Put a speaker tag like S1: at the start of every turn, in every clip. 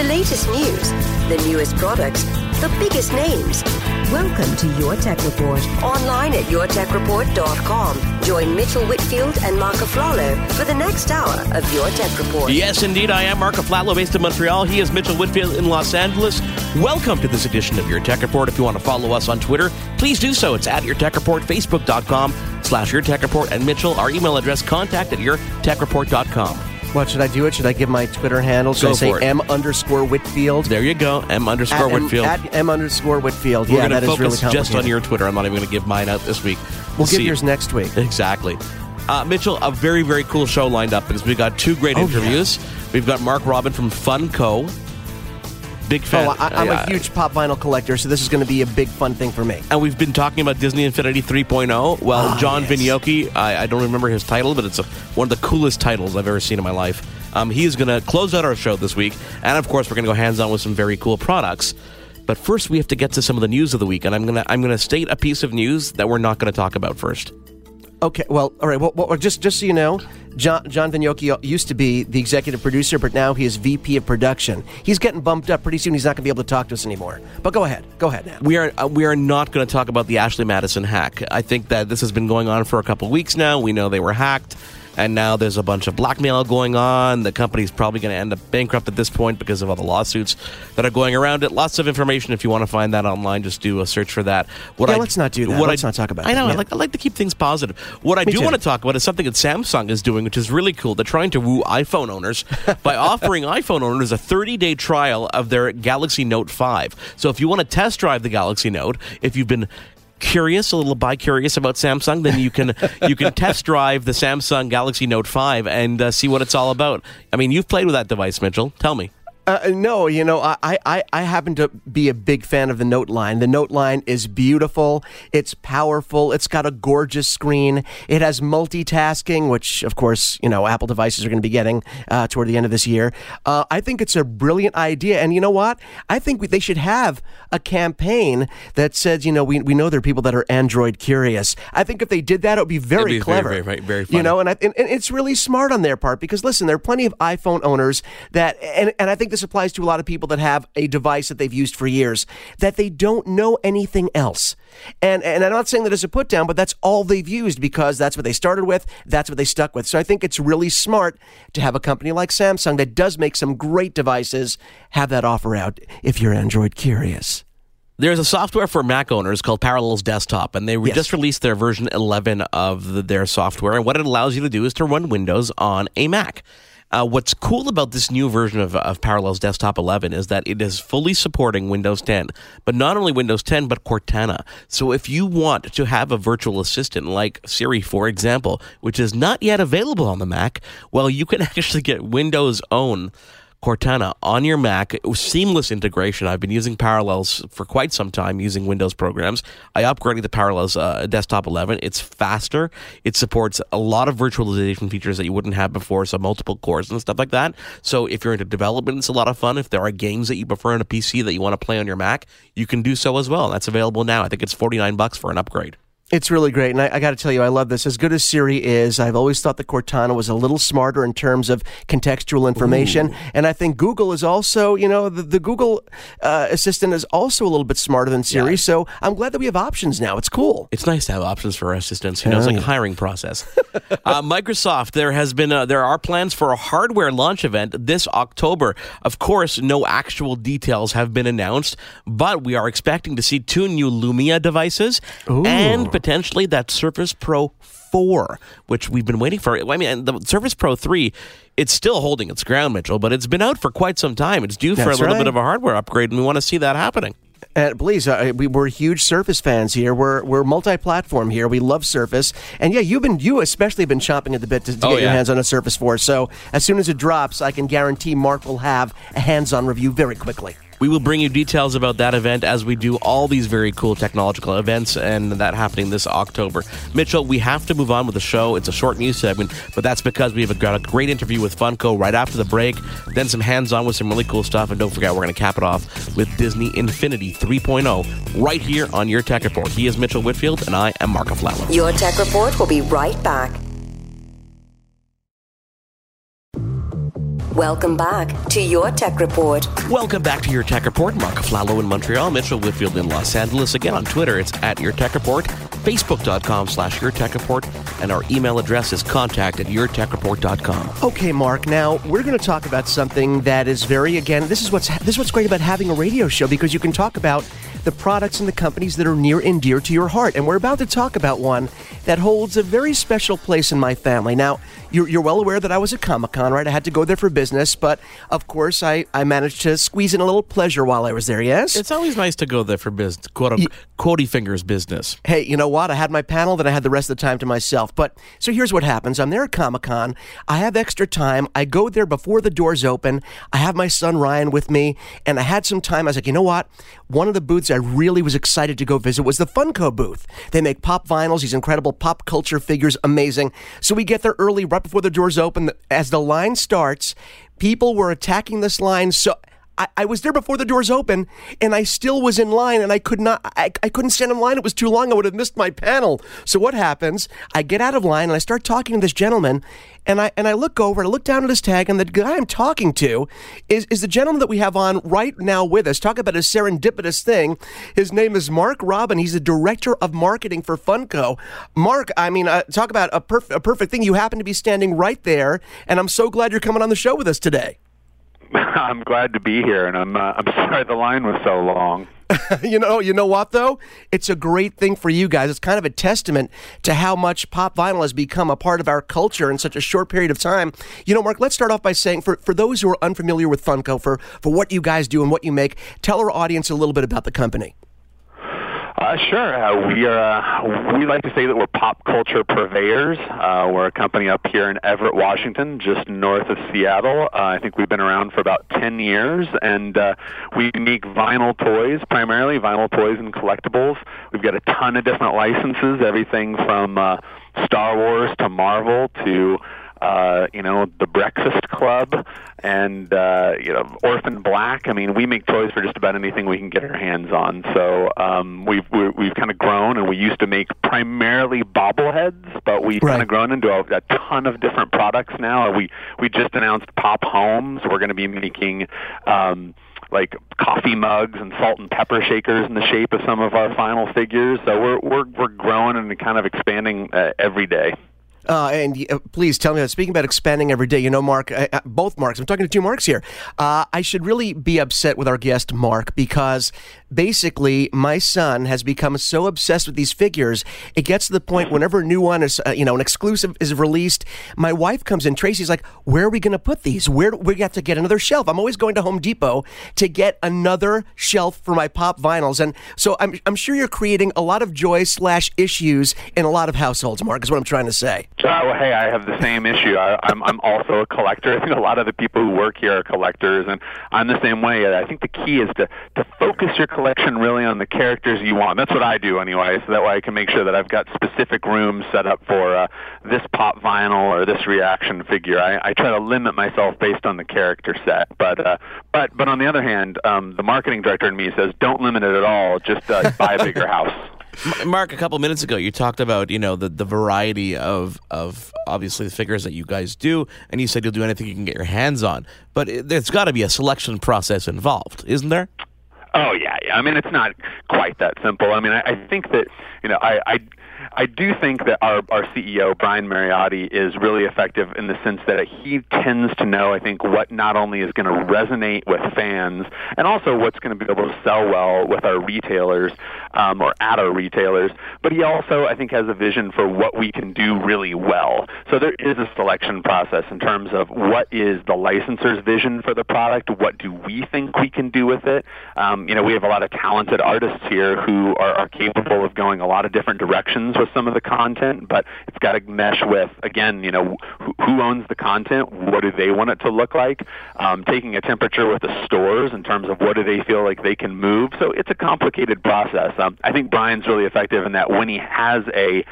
S1: The latest news, the newest products, the biggest names. Welcome to Your Tech Report. Online at yourtechreport.com. Join Mitchell Whitfield and Mark Aflalo for the next hour of Your Tech Report.
S2: Yes, indeed, I am Mark Aflalo, based in Montreal. He is Mitchell Whitfield in Los Angeles. Welcome to this edition of Your Tech Report. If you want to follow us on Twitter, please do so. It's at Your Tech Report, Facebook.com slash Your Tech Report, and Mitchell, our email address, contact at yourtechreport.com.
S3: What should I do? It should I give my Twitter handle? Should
S2: Go
S3: I say
S2: for it.
S3: M underscore Whitfield?
S2: There you go, M underscore
S3: At M-
S2: Whitfield.
S3: At M underscore Whitfield.
S2: We're
S3: yeah,
S2: going
S3: that
S2: to
S3: is really
S2: focus
S3: complicated.
S2: just on your Twitter. I'm not even going to give mine out this week.
S3: We'll give
S2: see.
S3: yours next week.
S2: Exactly. Uh, Mitchell, a very, very cool show lined up because we got two great
S3: Oh,
S2: interviews. We've got Mark Robin from Funko. Big fan.
S3: Oh, I, I'm
S2: Uh,
S3: a huge pop vinyl collector, so this is going to be a big fun thing for me.
S2: And we've been talking about Disney Infinity 3.0. Well,
S3: Ah,
S2: John
S3: yes.
S2: Vignocchi, I, I don't remember his title, but it's a, one of the coolest titles I've ever seen in my life. Um, he is going to close out our show this week. And of course, we're going to go hands on with some very cool products. But first, we have to get to some of the news of the week. And I'm going to I'm going to state a piece of news that we're not going to talk about first.
S3: Okay, well, all right. Well, well just just so you know, John John Vignocchi used to be the executive producer, but now he is VP of production. He's getting bumped up. Pretty soon, he's not going to be able to talk to us anymore. But go ahead, go ahead now.
S2: We are uh, we are not going to talk about the Ashley Madison hack. I think that this has been going on for a couple weeks now. We know they were hacked, and now there's a bunch of blackmail going on. The company's probably going to end up bankrupt at this point because of all the lawsuits that are going around it. Lots of information. If you want to find that online, just do a search for that. What
S3: Yeah, let's not do that. Let's not talk about
S2: I know.
S3: that.
S2: I like I like to keep things positive. What I
S3: Me
S2: do
S3: too.
S2: want to talk about is something that Samsung is doing, which is really cool. They're trying to woo iPhone owners by offering iPhone owners a 30 day trial of their Galaxy Note 5. So if you want to test drive the Galaxy Note, if you've been curious a little bi curious about Samsung then you can you can test drive the Samsung Galaxy Note 5 and uh, see what it's all about. I mean, you've played with that device, Mitchell. Tell me.
S3: Uh, no, you know, I, I, I happen to be a big fan of the Note line. The Note line is beautiful. It's powerful. It's got a gorgeous screen. It has multitasking, which, of course, you know, Apple devices are going to be getting uh, toward the end of this year. Uh, I think it's a brilliant idea. And you know what? I think we, they should have a campaign that says, you know, we, we know there are people that are Android curious. I think if they did that, it would be very
S2: be
S3: clever.
S2: very, very, very
S3: You know, and, I, and, and it's really smart on their part because listen, there are plenty of iPhone owners that, and, and I think this applies to a lot of people that have a device that they've used for years that they don't know anything else. And and I'm not saying that as a put down, but that's all they've used because that's what they started with, that's what they stuck with. So I think it's really smart to have a company like Samsung that does make some great devices have that offer out if you're Android curious.
S2: There's a software for Mac owners called Parallels Desktop, and they
S3: Yes.
S2: just released their version 11 of the, their software. And what it allows you to do is to run Windows on a Mac. Uh, what's cool about this new version of, of Parallels Desktop 11 is that it is fully supporting Windows 10, but not only Windows 10, but Cortana. So if you want to have a virtual assistant like Siri, for example, which is not yet available on the Mac, well, you can actually get Windows' own Cortana on your Mac. Seamless integration. I've been using Parallels for quite some time using Windows programs. I upgraded the Parallels uh, Desktop 11. It's faster. It supports a lot of virtualization features that you wouldn't have before, so multiple cores and stuff like that. So if you're into development, it's a lot of fun. If there are games that you prefer on a PC that you want to play on your Mac, you can do so as well. That's available now. I think it's 49 bucks for an upgrade.
S3: It's really great, and I, I got to tell you, I love this. As good as Siri is, I've always thought the Cortana was a little smarter in terms of contextual information, Ooh. and I think Google is also, you know, the, the Google uh, Assistant is also a little bit smarter than Siri. Yeah. So I'm glad that we have options now. It's cool.
S2: It's nice to have options for our assistants. You know, it's like a hiring process. uh, Microsoft, there has been a, there are plans for a hardware launch event this October. Of course, no actual details have been announced, but we are expecting to see two new Lumia devices Ooh. and potentially that Surface Pro 4, which we've been waiting for. I mean, the Surface Pro 3, it's still holding its ground, Mitchell, but it's been out for quite some time. It's due for a little right. bit of a hardware upgrade, and we want to see that happening.
S3: And please, uh, we, we're huge Surface fans here. We're we're multi-platform here. We love Surface, and yeah, you've been you especially been chomping at the bit to, to oh, get yeah. your hands on a Surface Four. So as soon as it drops, I can guarantee Mark will have a hands-on review very quickly.
S2: We will bring you details about that event as we do all these very cool technological events and that happening this October. Mitchell, we have to move on with the show. It's a short news segment, but that's because we've got a great interview with Funko right after the break, then some hands on with some really cool stuff. And don't forget, we're going to cap it off with Disney Infinity 3.0 right here on Your Tech Report. He is Mitchell Whitfield, and I am Mark Aflalo.
S1: Your Tech Report will be right back. Welcome back to your Tech Report.
S2: Welcome back to your Tech Report. Mark Aflalo in Montreal, Mitchell Whitfield in Los Angeles. Again on Twitter, it's at your Tech Report, Facebook.com slash your Tech Report, and our email address is contact at yourtechreport.com.
S3: Okay, Mark. Now we're going to talk about something that is very again. This is what's this is what's great about having a radio show because you can talk about the products and the companies that are near and dear to your heart. And we're about to talk about one that holds a very special place in my family. Now, you're, you're well aware that I was at Comic Con, right? I had to go there for business, but of course, I, I managed to squeeze in a little pleasure while I was there, yes?
S2: It's always nice to go there for business, quote, y- quotey fingers business.
S3: Hey, you know what? I had my panel, then I had the rest of the time to myself. But so here's what happens I'm there at Comic Con, I have extra time, I go there before the doors open, I have my son Ryan with me, and I had some time. I was like, you know what? One of the booths I really was excited to go visit was the Funko booth. They make pop vinyls, these incredible pop culture figures, amazing. So we get there early, right before the doors open. As the line starts, people were attacking this line so I, I, was there before the doors open and I still was in line and I could not I, I couldn't stand in line. It was too long. I would have missed my panel. So what happens? I get out of line and I start talking to this gentleman and I and I look over and I look down at his tag and the guy I'm talking to is, is the gentleman that we have on right now with us. Talk about a serendipitous thing. His name is Mark Robin. He's the director of marketing for Funko. Mark, I mean, uh, talk about a, perf- a perfect thing. You happen to be standing right there, and I'm so glad you're coming on the show with us today.
S4: I'm glad to be here, and I'm uh, I'm sorry the line was so long.
S3: you know, you know what though? It's a great thing for you guys. It's kind of a testament to how much pop vinyl has become a part of our culture in such a short period of time. You know, Mark, let's start off by saying for, for those who are unfamiliar with Funko, for, for what you guys do and what you make, tell our audience a little bit about the company.
S4: Uh, sure. Uh, we are. Uh, we like to say that we're pop culture purveyors. Uh, we're a company up here in Everett, Washington, just north of Seattle. Uh, I think we've been around for about ten years, and uh, we make vinyl toys, primarily vinyl toys and collectibles. We've got a ton of different licenses, everything from uh, Star Wars to Marvel to uh, you know, the Breakfast Club, and uh, you know, Orphan Black. I mean, we make toys for just about anything we can get our hands on. So um, we've we've, we've kind of grown, and we used to make primarily bobbleheads, but we've right. kind of grown into a, a ton of different products now. We we just announced Pop Homes. We're going to be making. Um, like coffee mugs and salt and pepper shakers in the shape of some of our final figures. So we're we're we're growing and kind of expanding uh, every day.
S3: Uh, and uh, please tell me, speaking about expanding every day, you know, Mark, uh, uh, both Marks, I'm talking to two Marks here. Uh, I should really be upset with our guest, Mark, because basically my son has become so obsessed with these figures. It gets to the point whenever a new one is, uh, you know, an exclusive is released, my wife comes in. Tracy's like, where are we going to put these? Where we have to get another shelf. I'm always going to Home Depot to get another shelf for my pop vinyls. And so I'm, I'm sure you're creating a lot of joy slash issues in a lot of households, Mark, is what I'm trying to say.
S4: Well, hey, I have the same issue. I, I'm I'm also a collector. I think a lot of the people who work here are collectors, and I'm the same way. I think the key is to to focus your collection really on the characters you want. That's what I do anyway. So that way I can make sure that I've got specific rooms set up for uh, this pop vinyl or this reaction figure. I, I try to limit myself based on the character set. But uh, but but on the other hand, um, the marketing director in me says don't limit it at all. Just uh, buy a bigger house.
S2: Mark, a couple minutes ago, you talked about you know the, the variety of of obviously the figures that you guys do, and you said you'll do anything you can get your hands on. But it, there's got to be a selection process involved, isn't there?
S4: Oh yeah, yeah. I mean, it's not quite that simple. I mean, I, I think that you know, I, I I do think that our, our CEO, Brian Mariotti, is really effective in the sense that he tends to know, I think, what not only is going to resonate with fans and also what's going to be able to sell well with our retailers um, or at our retailers, but he also, I think, has a vision for what we can do really well. So there is a selection process in terms of what is the licensor's vision for the product, what do we think we can do with it. Um, you know, we have a lot of talented artists here who are, are capable of going a lot of different directions with some of the content, but it's got to mesh with again, you know, who, who owns the content, what do they want it to look like, um, taking a temperature with the stores in terms of what do they feel like they can move. So it's a complicated process. Um, I think Brian's really effective in that when he has a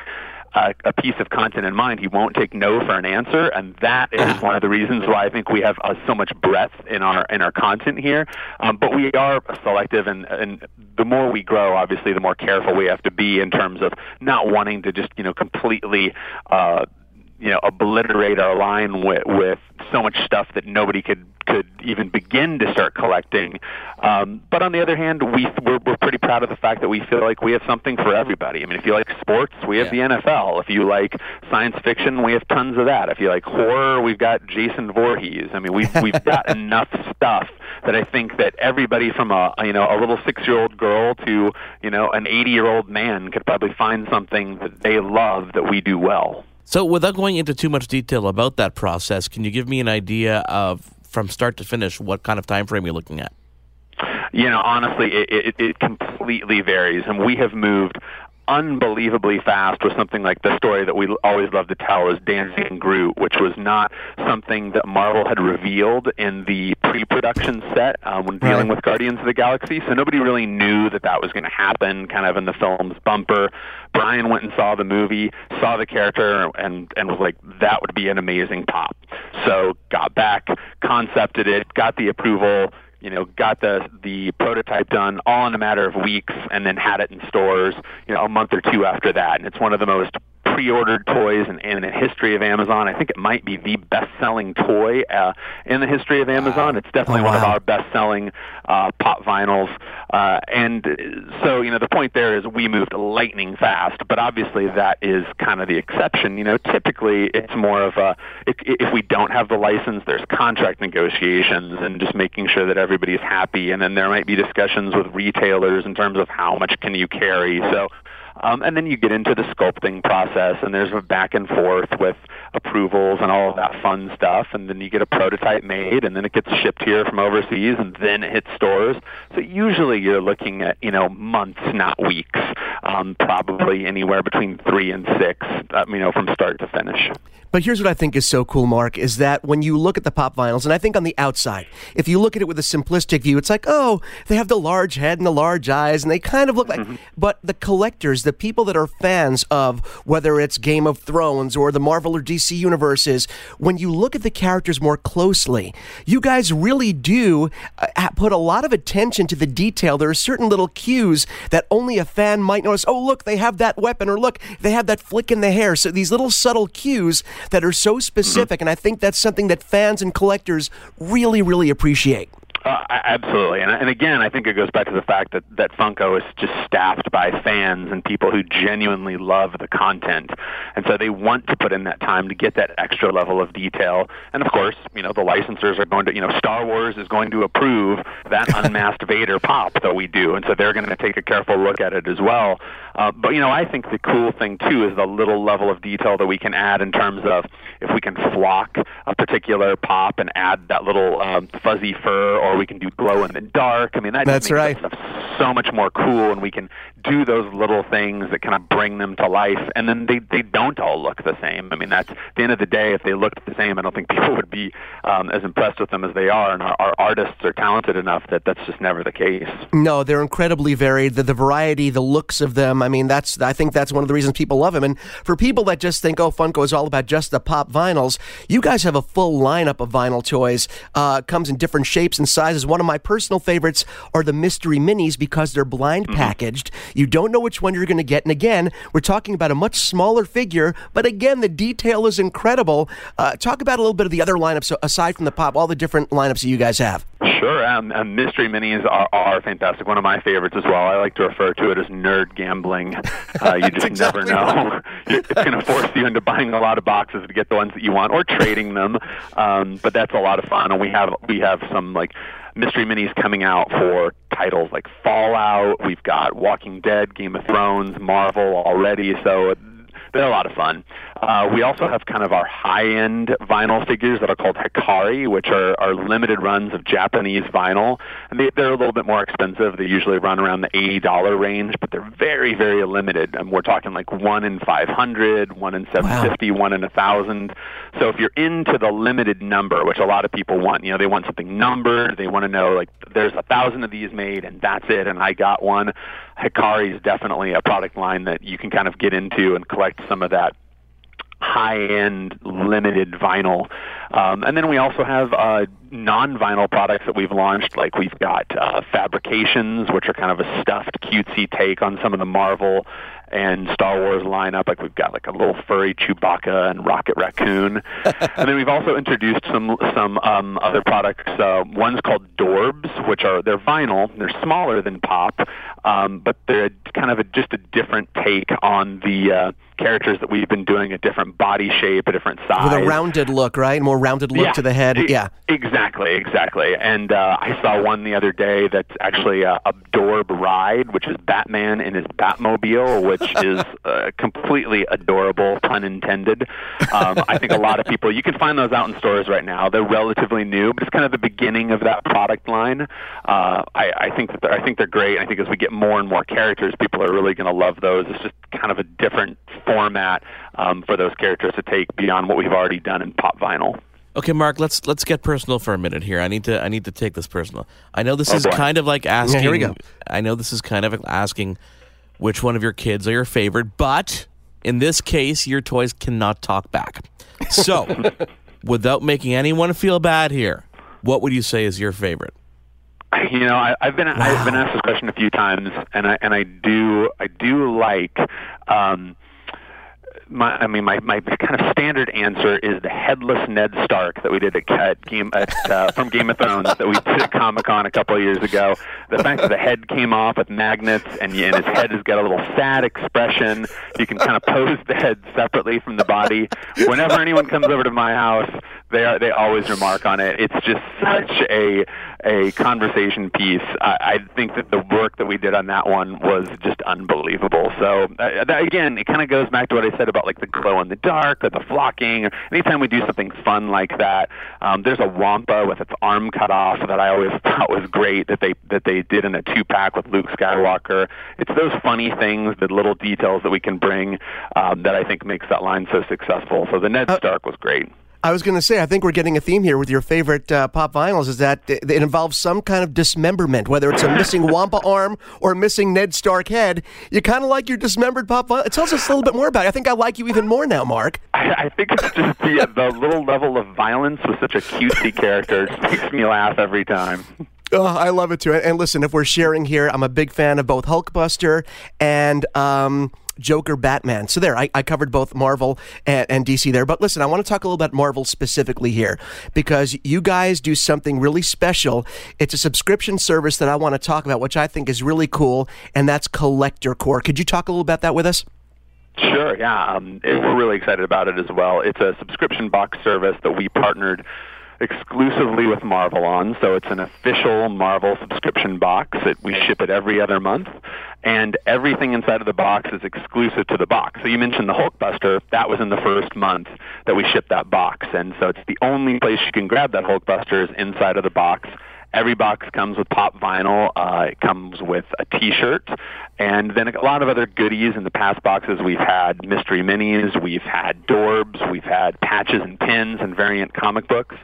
S4: uh, a piece of content in mind, he won't take no for an answer, and that is one of the reasons why I think we have uh, so much breadth in our in our content here. Um, but we are selective, and, and the more we grow, obviously, the more careful we have to be in terms of not wanting to just you know completely. Uh, you know, obliterate our line with, with so much stuff that nobody could could even begin to start collecting. Um, but on the other hand, we we're, we're pretty proud of the fact that we feel like we have something for everybody. I mean, if you like sports, we have yeah. the NFL. If you like science fiction, we have tons of that. If you like horror, we've got Jason Voorhees. I mean, we've we've got enough stuff that I think that everybody from a you know a little six year old girl to you know an eighty year old man could probably find something that they love that we do well.
S2: So, without going into too much detail about that process, can you give me an idea of from start to finish what kind of time frame you're looking at?
S4: You know, honestly, it, it, it completely varies, and we have moved unbelievably fast with something like the story that we always love to tell is Dancing Groot, which was not something that Marvel had revealed in the pre-production set um, when dealing with Guardians of the Galaxy. So nobody really knew that that was going to happen kind of in the film's bumper. Brian went and saw the movie, saw the character, and, and was like, that would be an amazing pop. So got back, concepted it, got the approval, you know, got the the prototype done all in a matter of weeks, and then had it in stores, you know, a month or two after that. And it's one of the most pre-ordered toys in, in the history of Amazon. I think it might be the best-selling toy uh, in the history of Amazon. It's definitely oh, wow. one of our best-selling uh, pop vinyls. Uh, and so, you know, the point there is we moved lightning fast, but obviously that is kind of the exception. You know, typically it's more of a if, if we don't have the license, there's contract negotiations and just making sure that everybody's happy, and then there might be discussions with retailers in terms of how much can you carry. So um, and then you get into the sculpting process, and there's a back and forth with approvals and all of that fun stuff. And then you get a prototype made, and then it gets shipped here from overseas, and then it hits stores. So usually you're looking at you know months, not weeks. Um, probably anywhere between three and six, uh, you know, from start to finish.
S3: But here's what I think is so cool, Mark, is that when you look at the pop vinyls, and I think on the outside, if you look at it with a simplistic view, it's like, oh, they have the large head and the large eyes, and they kind of look like. Mm-hmm. But the collectors, the people that are fans of whether it's Game of Thrones or the Marvel or DC universes, when you look at the characters more closely, you guys really do uh, put a lot of attention to the detail. There are certain little cues that only a fan might notice. Oh, look, they have that weapon, or look, they have that flick in the hair. So these little subtle cues that are so specific. Mm-hmm. And I think that's something that fans and collectors really, really appreciate.
S4: Uh, absolutely, and, and again, I think it goes back to the fact that that Funko is just staffed by fans and people who genuinely love the content, and so they want to put in that time to get that extra level of detail. And of course, you know, the licensors are going to, you know, Star Wars is going to approve that unmasked Vader pop that we do, and so they're going to take a careful look at it as well. Uh, but you know, I think the cool thing too is the little level of detail that we can add in terms of if we can flock a particular pop and add that little um, fuzzy fur or we can do glow in the dark. I mean, that
S3: That's
S4: makes
S3: right.
S4: stuff so much more cool, and we can do those little things that kind of bring them to life. And then they they don't all look the same. I mean, that's at the end of the day. If they looked the same, I don't think people would be um, as impressed with them as they are. And our, our artists are talented enough that that's just never the case.
S3: No, they're incredibly varied. The, the variety, the looks of them. I mean, that's I think that's one of the reasons people love them. And for people that just think, oh, Funko is all about just the pop vinyls, you guys have a full lineup of vinyl toys. Uh, comes in different shapes and sizes. One of my personal favorites are the mystery minis because they're blind packaged. You don't know which one you're going to get. And again, we're talking about a much smaller figure, but again, the detail is incredible. Uh, talk about a little bit of the other lineups aside from the pop, all the different lineups that you guys have.
S4: Sure. Um, um, mystery minis are, are fantastic. One of my favorites as well. I like to refer to it as nerd gambling. Uh, you just
S3: exactly
S4: never know. it's going to force you into buying a lot of boxes to get the ones that you want, or trading them. Um, but that's a lot of fun. And we have we have some like mystery minis coming out for titles like Fallout. We've got Walking Dead, Game of Thrones, Marvel already. So they're a lot of fun. Uh, we also have kind of our high-end vinyl figures that are called Hikari, which are, are limited runs of Japanese vinyl, and they, they're a little bit more expensive. They usually run around the eighty dollar range, but they're very, very limited. And we're talking like one in five hundred, one in seven fifty, wow. one in a thousand. So if you're into the limited number, which a lot of people want, you know, they want something numbered. They want to know like there's a thousand of these made, and that's it, and I got one. Hikari is definitely a product line that you can kind of get into and collect some of that high-end limited vinyl. Um, and then we also have uh, non-vinyl products that we've launched, like we've got uh, Fabrikations, which are kind of a stuffed, cutesy take on some of the Marvel and Star Wars lineup. Like we've got like a little furry Chewbacca and Rocket Raccoon, and then we've also introduced some some um, other products. Uh, one's called Dorbz, which are they're vinyl. They're smaller than pop, um, but they're kind of a, just a different take on the uh, characters that we've been doing a different body shape, a different size,
S3: with a rounded look, right? More rounded look
S4: yeah,
S3: to the head. yeah,
S4: exactly, exactly. Exactly. And uh, I saw one the other day that's actually a, a ride, which is Batman in his Batmobile, which is uh, completely adorable, pun intended. Um, I think a lot of people you can find those out in stores right now. They're relatively new, but it's kind of the beginning of that product line. Uh, I, I think that I think they're great. I think as we get more and more characters, people are really going to love those. It's just kind of a different format um, for those characters to take beyond what we've already done in pop vinyl.
S2: Okay, Mark, let's let's get personal for a minute here. I need to I need to take this personal. I know this
S4: oh,
S2: is
S4: boy.
S2: kind of like asking.
S3: Yeah, here we go.
S2: I know this is kind of asking which one of your kids are your favorite, but in this case, your toys cannot talk back. So, without making anyone feel bad here, what would you say is your favorite?
S4: You know, I, I've been wow. I've been asked this question a few times, and I and I do I do like. Um, my, I mean, my, my kind of standard answer is the headless Ned Stark that we did at, at game at, uh, from Game of Thrones that we did at Comic Con a couple of years ago. The fact that the head came off with magnets and, and his head has got a little sad expression. You can kind of pose the head separately from the body. Whenever anyone comes over to my house, they are, they always remark on it. It's just such a a conversation piece. I, I think that the work that we did on that one was just unbelievable. So uh, that, again, it kind of goes back to what I said about like the glow in the dark or the flocking. Or anytime we do something fun like that, um, there's a wampa with its arm cut off that I always thought was great that they that they did in a two pack with Luke Skywalker. It's those funny things, the little details that we can bring um, that I think makes that line so successful. So the Ned Stark was great.
S3: I was going to say, I think we're getting a theme here with your favorite uh, pop vinyls. Is that it involves some kind of dismemberment, whether it's a missing Wampa arm or a missing Ned Stark head. You kind of like your dismembered pop vinyl. It tells us a little bit more about it. I think I like you even more now, Mark.
S4: I, I think it's just the, the little level of violence with such a cutesy character. It makes me laugh every time.
S3: Oh, I love it too. And listen, if we're sharing here, I'm a big fan of both Hulkbuster and. Um, Joker, Batman. So there, I, I covered both Marvel and, and, DC there. But listen, I want to talk a little about Marvel specifically here because you guys do something really special. It's a subscription service that I want to talk about, which I think is really cool, and that's Collector Corps. Could you talk a little about that with us?
S4: Sure, yeah. Um, we're really excited about it as well. It's a subscription box service that we partnered exclusively with Marvel on, so it's an official Marvel subscription box. It, we ship it every other month, and everything inside of the box is exclusive to the box. So you mentioned the Hulkbuster, that was in the first month that we shipped that box, and so it's the only place you can grab that Hulkbuster is inside of the box. Every box comes with pop vinyl. Uh, it comes with a T-shirt, and then a lot of other goodies. In the past boxes, we've had mystery minis, we've had Dorbz, we've had patches and pins, and variant comic books.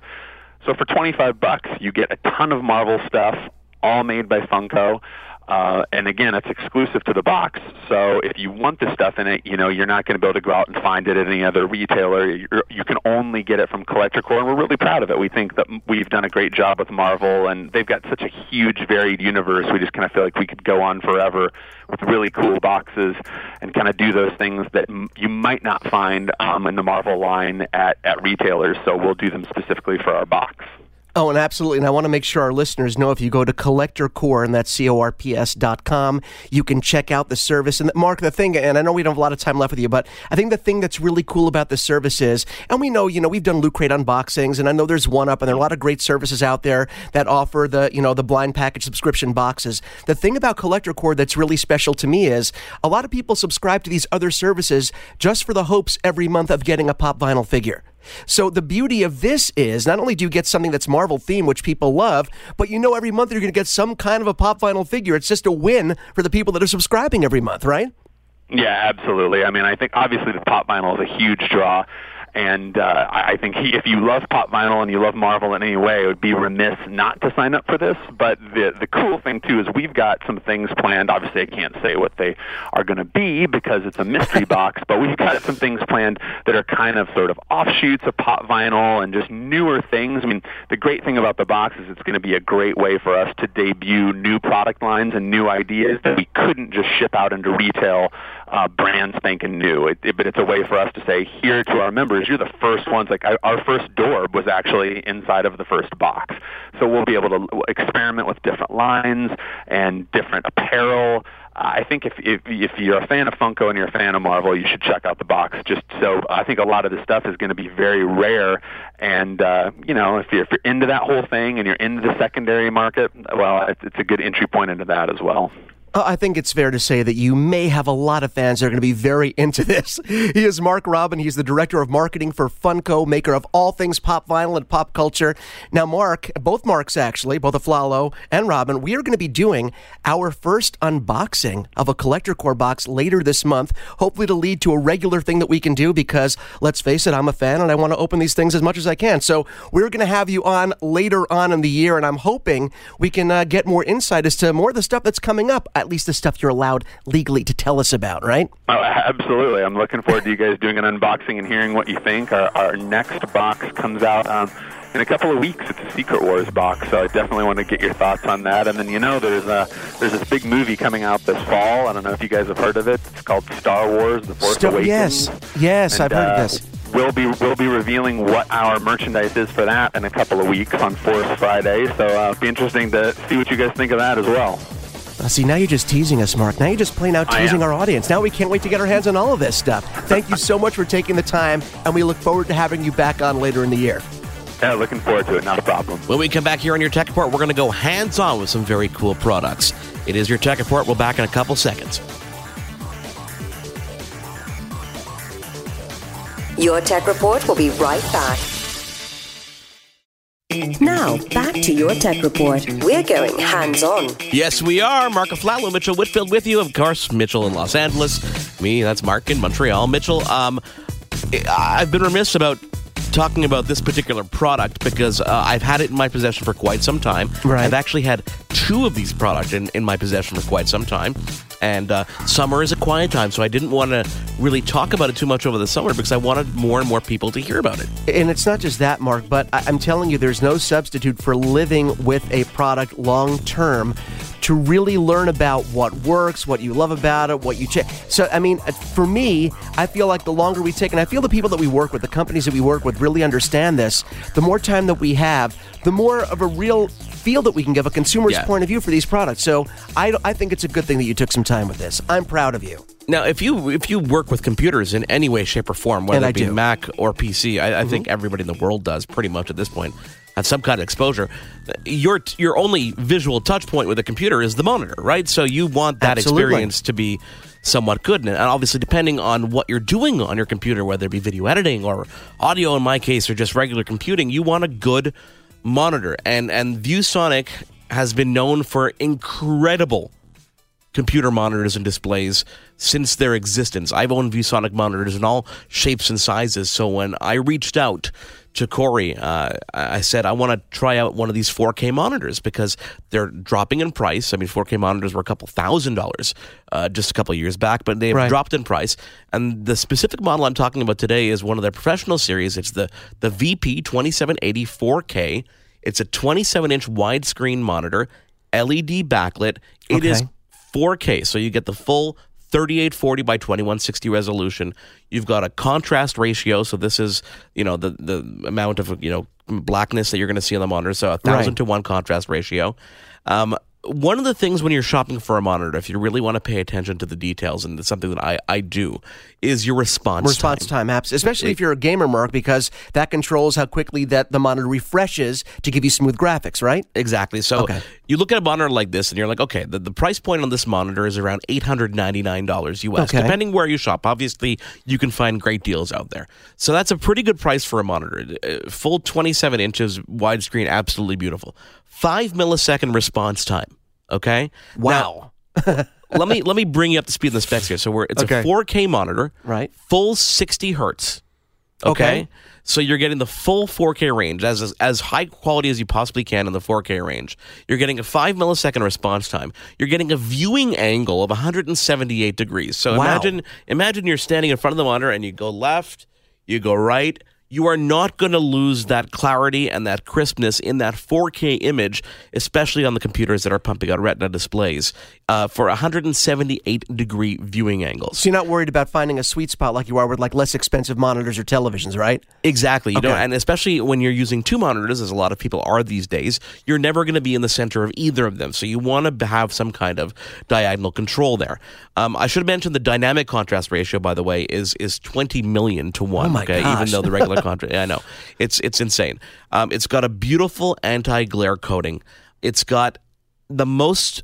S4: So for 25 bucks, you get a ton of Marvel stuff, all made by Funko. Uh, and again, it's exclusive to the box. So if you want the stuff in it, you know, you're not going to be able to go out and find it at any other retailer. You're, you can only get it from Collector Corps, and we're really proud of it. We think that we've done a great job with Marvel, and they've got such a huge, varied universe. We just kind of feel like we could go on forever with really cool boxes and kind of do those things that m- you might not find um, in the Marvel line at, at retailers. So we'll do them specifically for our box.
S3: Oh, and absolutely. And I want to make sure our listeners know if you go to Collector Corps, and that's C O R P S dot com, you can check out the service. And Mark, the thing, and I know we don't have a lot of time left with you, but I think the thing that's really cool about the service is, and we know, you know, we've done Loot Crate unboxings, and I know there's one up, and there are a lot of great services out there that offer the, you know, the blind package subscription boxes. The thing about Collector Corps that's really special to me is a lot of people subscribe to these other services just for the hopes every month of getting a pop vinyl figure. So the beauty of this is not only do you get something that's Marvel themed, which people love, but you know every month you're going to get some kind of a pop vinyl figure. It's just a win for the people that are subscribing every month, right?
S4: Yeah, absolutely. I mean, I think obviously the pop vinyl is a huge draw. And uh, I think he, if you love pop vinyl and you love Marvel in any way, it would be remiss not to sign up for this. But the the cool thing too is we've got some things planned. Obviously, I can't say what they are going to be because it's a mystery box. But we've got some things planned that are kind of sort of offshoots of pop vinyl and just newer things. I mean, the great thing about the box is it's going to be a great way for us to debut new product lines and new ideas that we couldn't just ship out into retail uh, brand spanking new. It, it, but it's a way for us to say here to our members, you're the first ones. Like I, our first door was actually inside of the first box, so we'll be able to experiment with different lines and different apparel. I think if, if if you're a fan of Funko and you're a fan of Marvel, you should check out the box. Just so I think a lot of this stuff is going to be very rare, and uh, you know if you're, if you're into that whole thing and you're into the secondary market, well, it's, it's a good entry point into that as well.
S3: Uh, I think it's fair to say that you may have a lot of fans that are going to be very into this. He is Mark Robin. He's the director of marketing for Funko, maker of all things pop vinyl and pop culture. Now, Mark, both Marks actually, both Aflalo and Robin, we are going to be doing our first unboxing of a collector corps box later this month, hopefully to lead to a regular thing that we can do because, let's face it, I'm a fan and I want to open these things as much as I can. So we're going to have you on later on in the year, and I'm hoping we can uh, get more insight as to more of the stuff that's coming up at least the stuff you're allowed legally to tell us about, right?
S4: Oh, absolutely. I'm looking forward to you guys doing an unboxing and hearing what you think. Our, our next box comes out um, in a couple of weeks. It's a Secret Wars box, so I definitely want to get your thoughts on that. And then you know, there's a there's this big movie coming out this fall. I don't know if you guys have heard of it. It's called Star Wars: The Force Awakens.
S3: Yes, yes,
S4: and,
S3: I've heard
S4: uh,
S3: of this.
S4: We'll be we'll be revealing what our merchandise is for that in a couple of weeks on Force Friday. So uh, it'll be interesting to see what you guys think of that as well.
S3: Uh, see, now you're just teasing us, Mark. Now you're just plain out teasing our audience. Now we can't wait to get our hands on all of this stuff. Thank you so much for taking the time, and we look forward to having you back on later in the year.
S4: Yeah, looking forward to it. Not a problem.
S2: When we come back here on your Tech Report, we're going to go hands on with some very cool products. It is your Tech Report. We'll back in a couple seconds.
S1: Your Tech Report will be right back. Now, back to your Tech Report. We're going hands on.
S2: Yes, we are. Mark Aflalo, Mitchell Whitfield with you. Of course, Mitchell in Los Angeles. Me, that's Mark in Montreal. Mitchell, um, I've been remiss about talking about this particular product because uh, I've had it in my possession for quite some time.
S3: Right.
S2: I've actually had two of these products in, in my possession for quite some time. And uh, summer is a quiet time, so I didn't want to really talk about it too much over the summer because I wanted more and more people to hear about it.
S3: And it's not just that, Mark, but I- I'm telling you, there's no substitute for living with a product long term to really learn about what works, what you love about it, what you check. So, I mean, uh, for me, I feel like the longer we take, and I feel the people that we work with, the companies that we work with, really understand this. The more time that we have, the more of a real feel that we can give a consumer's
S2: Yeah.
S3: point of view for these products. So, I, I think it's a good thing that you took some time with this. I'm proud of you.
S2: Now, if you if you work with computers in any way, shape, or form, whether it be
S3: do. Mm-hmm.
S2: Mac or PC, I, I think everybody in the world does pretty much at this point have some kind of exposure. Your your only visual touch point with a computer is the monitor, right? So you want that
S3: Absolutely.
S2: experience to be somewhat good, and obviously depending on what you're doing on your computer, whether it be video editing or audio, in my case, or just regular computing, you want a good monitor. And and ViewSonic has been known for incredible computer monitors and displays since their existence. I've owned ViewSonic monitors in all shapes and sizes. So when I reached out to Corey, uh, I said I want to try out one of these 4K monitors because they're dropping in price. I mean, 4K monitors were a couple thousand dollars uh, just a couple years back, but they've
S3: Right.
S2: dropped in price. And the specific model I'm talking about today is one of their professional series. It's the the VP 2780 4K. It's a 27 inch widescreen monitor, LED backlit. It is
S3: Okay.
S2: 4K, so you get the full 3840 by 2160 resolution. You've got a contrast ratio, so this is you know the the amount of you know blackness that you're going to see on the monitor. So a thousand
S3: Right.
S2: to one contrast ratio. Um, one of the things when you're shopping for a monitor, if you really want to pay attention to the details, and it's something that I, I do, is your response
S3: response time, apps, especially if you're a gamer, Mark, because that controls how quickly that the monitor refreshes to give you smooth graphics, right?
S2: Exactly. So
S3: Okay.
S2: you look at a monitor like this and you're like, okay, the, the price point on this monitor is around $899 US.
S3: Okay.
S2: Depending where you shop, obviously you can find great deals out there. So that's a pretty good price for a monitor. Uh, Full 27 inches widescreen, absolutely beautiful. Five millisecond response time. Okay.
S3: Wow.
S2: Now, let me let me bring you up to speed on the specs here. So we're it's
S3: Okay.
S2: a 4K monitor,
S3: Right.
S2: Full 60 hertz. Okay.
S3: Okay.
S2: So you're getting the full 4K range, as, as as high quality as you possibly can in the 4K range. You're getting a five millisecond response time. You're getting a viewing angle of 178 degrees. So
S3: Wow.
S2: imagine imagine you're standing in front of the monitor and you go left, you go right. You are not going to lose that clarity and that crispness in that 4K image, especially on the computers that are pumping out Retina displays uh, for 178 degree viewing angles.
S3: So you're not worried about finding a sweet spot like you are with like less expensive monitors or televisions, right?
S2: Exactly. You know, and especially when you're using two monitors, as a lot of people are these days, you're never going to be in the center of either of them. So you want to have some kind of diagonal control there. Um, I should mention the dynamic contrast ratio, by the way, is is 20 million to one.
S3: Oh my
S2: okay, even
S3: gosh.
S2: though the regular contrast, yeah, I know it's it's insane. Um, it's got a beautiful anti-glare coating. It's got the most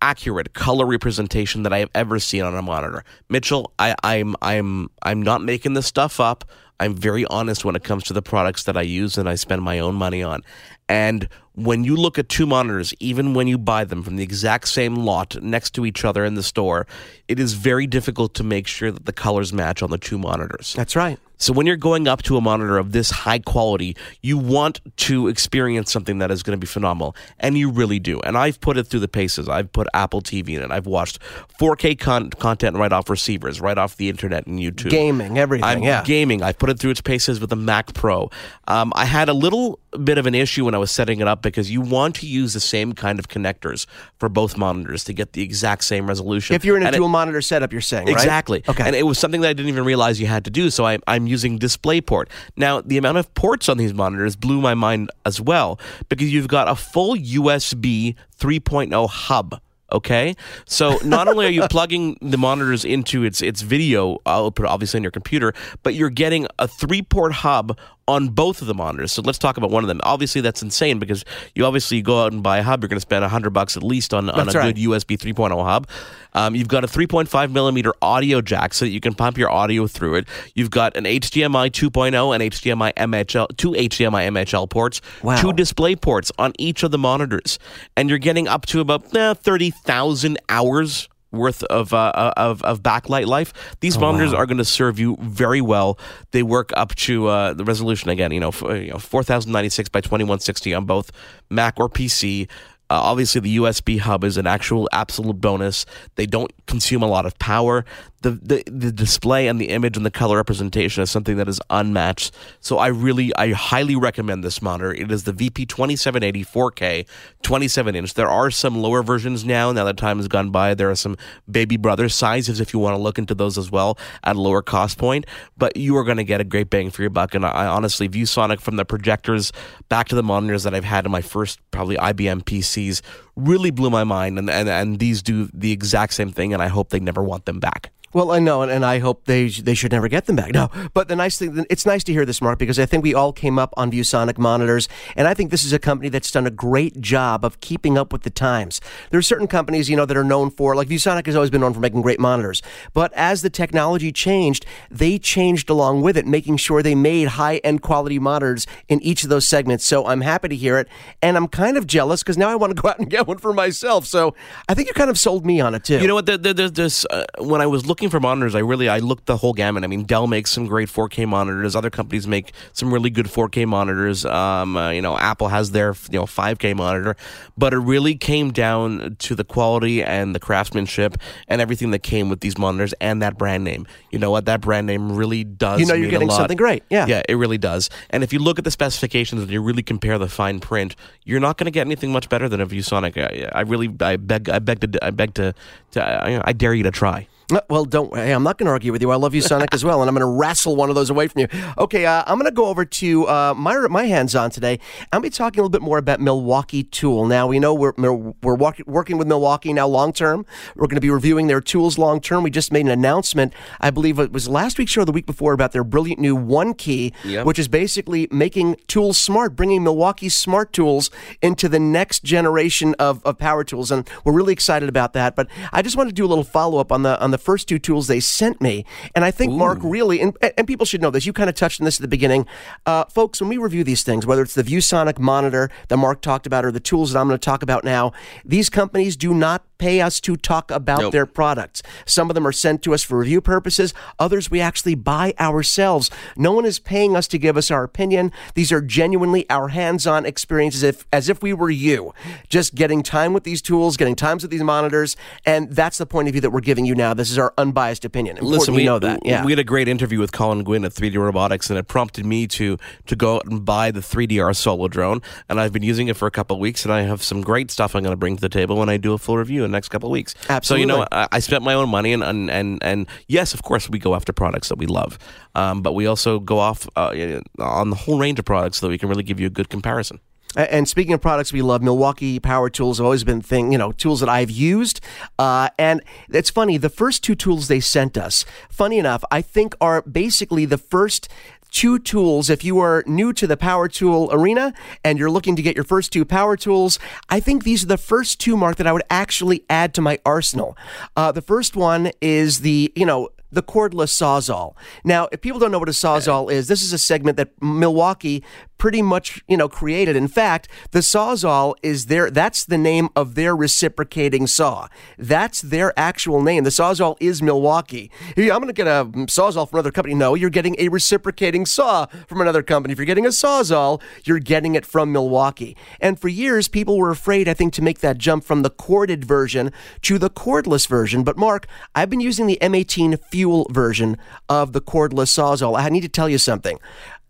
S2: accurate color representation that I have ever seen on a monitor. Mitchell, I, I'm I'm I'm not making this stuff up. I'm very honest when it comes to the products that I use and I spend my own money on. And when you look at two monitors, even when you buy them from the exact same lot next to each other in the store, it is very difficult to make sure that the colors match on the two monitors.
S3: That's right.
S2: So when you're going up to a monitor of this high quality, you want to experience something that is going to be phenomenal, and you really do. And I've put it through the paces. I've put Apple TV in it. I've watched 4K con- content right off receivers, right off the internet and YouTube.
S3: Gaming, everything,
S2: I'm
S3: yeah.
S2: gaming. I put it through its paces with the Mac Pro. Um, I had a little bit of an issue when I was setting it up because you want to use the same kind of connectors for both monitors to get the exact same resolution.
S3: If you're in a
S2: And it-
S3: dual monitor setup, you're saying, right?
S2: Exactly.
S3: Okay.
S2: And it was something that I didn't even realize you had to do. So I, I'm using DisplayPort. Now, the amount of ports on these monitors blew my mind as well because you've got a full USB 3.0 hub. Okay, so not only are you plugging the monitors into its its video output, obviously on your computer, but you're getting a three port hub on both of the monitors. So let's talk about one of them. Obviously, that's insane because you obviously go out and buy a hub, you're going to spend hundred bucks at least on, on a
S3: right.
S2: good USB 3.0 hub. Um, you've got a 3.5 millimeter audio jack so that you can pump your audio through it. You've got an HDMI 2.0 and HDMI MHL, two HDMI MHL ports,
S3: Wow.
S2: two display ports on each of the monitors, and you're getting up to about eh, 30,000 hours worth of uh, of of backlight life. These monitors are going to serve you very well. They work up to uh, the resolution again, you know, you know, 4096 by 2160 on both Mac or PC. Uh, obviously, the USB hub is an actual absolute bonus. They don't consume a lot of power. The, the the display and the image and the color representation is something that is unmatched. So I really, I highly recommend this monitor. It is the VP 2780 4K 27 inch. There are some lower versions now. Now that time has gone by, there are some baby brother sizes if you want to look into those as well at a lower cost point. But you are going to get a great bang for your buck. And I honestly, ViewSonic from the projectors back to the monitors that I've had in my first probably IBM PCs really blew my mind. And, and, and these do the exact same thing. And I hope they never want them back.
S3: Well, I know, and, and I hope they they should never get them back. No, but the nice thing, it's nice to hear this, Mark, because I think we all came up on ViewSonic monitors, and I think this is a company that's done a great job of keeping up with the times. There are certain companies, you know, that are known for, like ViewSonic has always been known for making great monitors, but as the technology changed, they changed along with it, making sure they made high end quality monitors in each of those segments. So I'm happy to hear it, and I'm kind of jealous because now I want to go out and get one for myself. So I think you kind of sold me on it too.
S2: You know what? There, there, there's uh, when I was looking for monitors, I really I looked the whole gamut. I mean, Dell makes some great 4K monitors. Other companies make some really good 4K monitors. Um, uh, you know, Apple has their you know 5K monitor, but it really came down to the quality and the craftsmanship and everything that came with these monitors and that brand name. You know what? That brand name really does.
S3: You know, you're getting something great. Yeah,
S2: yeah, it really does. And if you look at the specifications and you really compare the fine print, you're not going to get anything much better than a ViewSonic. I, uh, I really, I beg, I beg to, I beg to, to uh, I dare you to try.
S3: Uh, well, don't. Hey, I'm not going to argue with you. I love ViewSonic, as well, and I'm going to wrestle one of those away from you. Okay, uh, I'm going to go over to uh, my my hands on today. I'll be talking a little bit more about Milwaukee Tool. Now we know we're we're walk, working with Milwaukee now long term. We're going to be reviewing their tools long term. We just made an announcement, I believe it was last week's show or the week before, about their brilliant new One Key, yep. which is basically making tools smart, bringing Milwaukee's smart tools into the next generation of, of power tools, and we're really excited about that. But I just want to do a little follow up on the on the first two tools they sent me. And I think, Ooh. Mark, really, and, and people should know this, you kind of touched on this at the beginning. Uh, folks, when we review these things, whether it's the ViewSonic monitor that Mark talked about or the tools that I'm going to talk about now, these companies do not pay us to talk about nope. their products. Some of them are sent to us for review purposes, others we actually buy ourselves. No one is paying us to give us our opinion. These are genuinely our hands on experiences if, as if we were you, just getting time with these tools, getting times with these monitors. And that's the point of view that we're giving you now. This is our unbiased opinion. Important
S2: Listen,
S3: we know that. Yeah.
S2: We had a great interview with Colin Guinn at 3D Robotics, and it prompted me to to go out and buy the 3DR Solo drone. And I've been using it for a couple of weeks, and I have some great stuff I'm going to bring to the table when I do a full review in the next couple of weeks.
S3: Absolutely.
S2: So you know, I, I spent my own money, and, and and and yes, of course, we go after products that we love, um, but we also go off uh, on the whole range of products so that we can really give you a good comparison.
S3: And speaking of products we love, Milwaukee Power Tools have always been thing, you know, tools that I've used. Uh, and it's funny, the first two tools they sent us, funny enough, I think are basically the first two tools. If you are new to the power tool arena and you're looking to get your first two power tools, I think these are the first two, Mark, that I would actually add to my arsenal. Uh, the first one is the, you know, the cordless Sawzall. Now, if people don't know what a Sawzall is, this is a segment that Milwaukee pretty much, you know, created. In fact, the Sawzall is their, that's the name of their reciprocating saw. That's their actual name. The Sawzall is Milwaukee. I'm going to get a Sawzall from another company. No, you're getting a reciprocating saw from another company. If you're getting a Sawzall, you're getting it from Milwaukee. And for years, people were afraid, I think, to make that jump from the corded version to the cordless version. But Mark, I've been using the M18 fuel version of the cordless Sawzall. I need to tell you something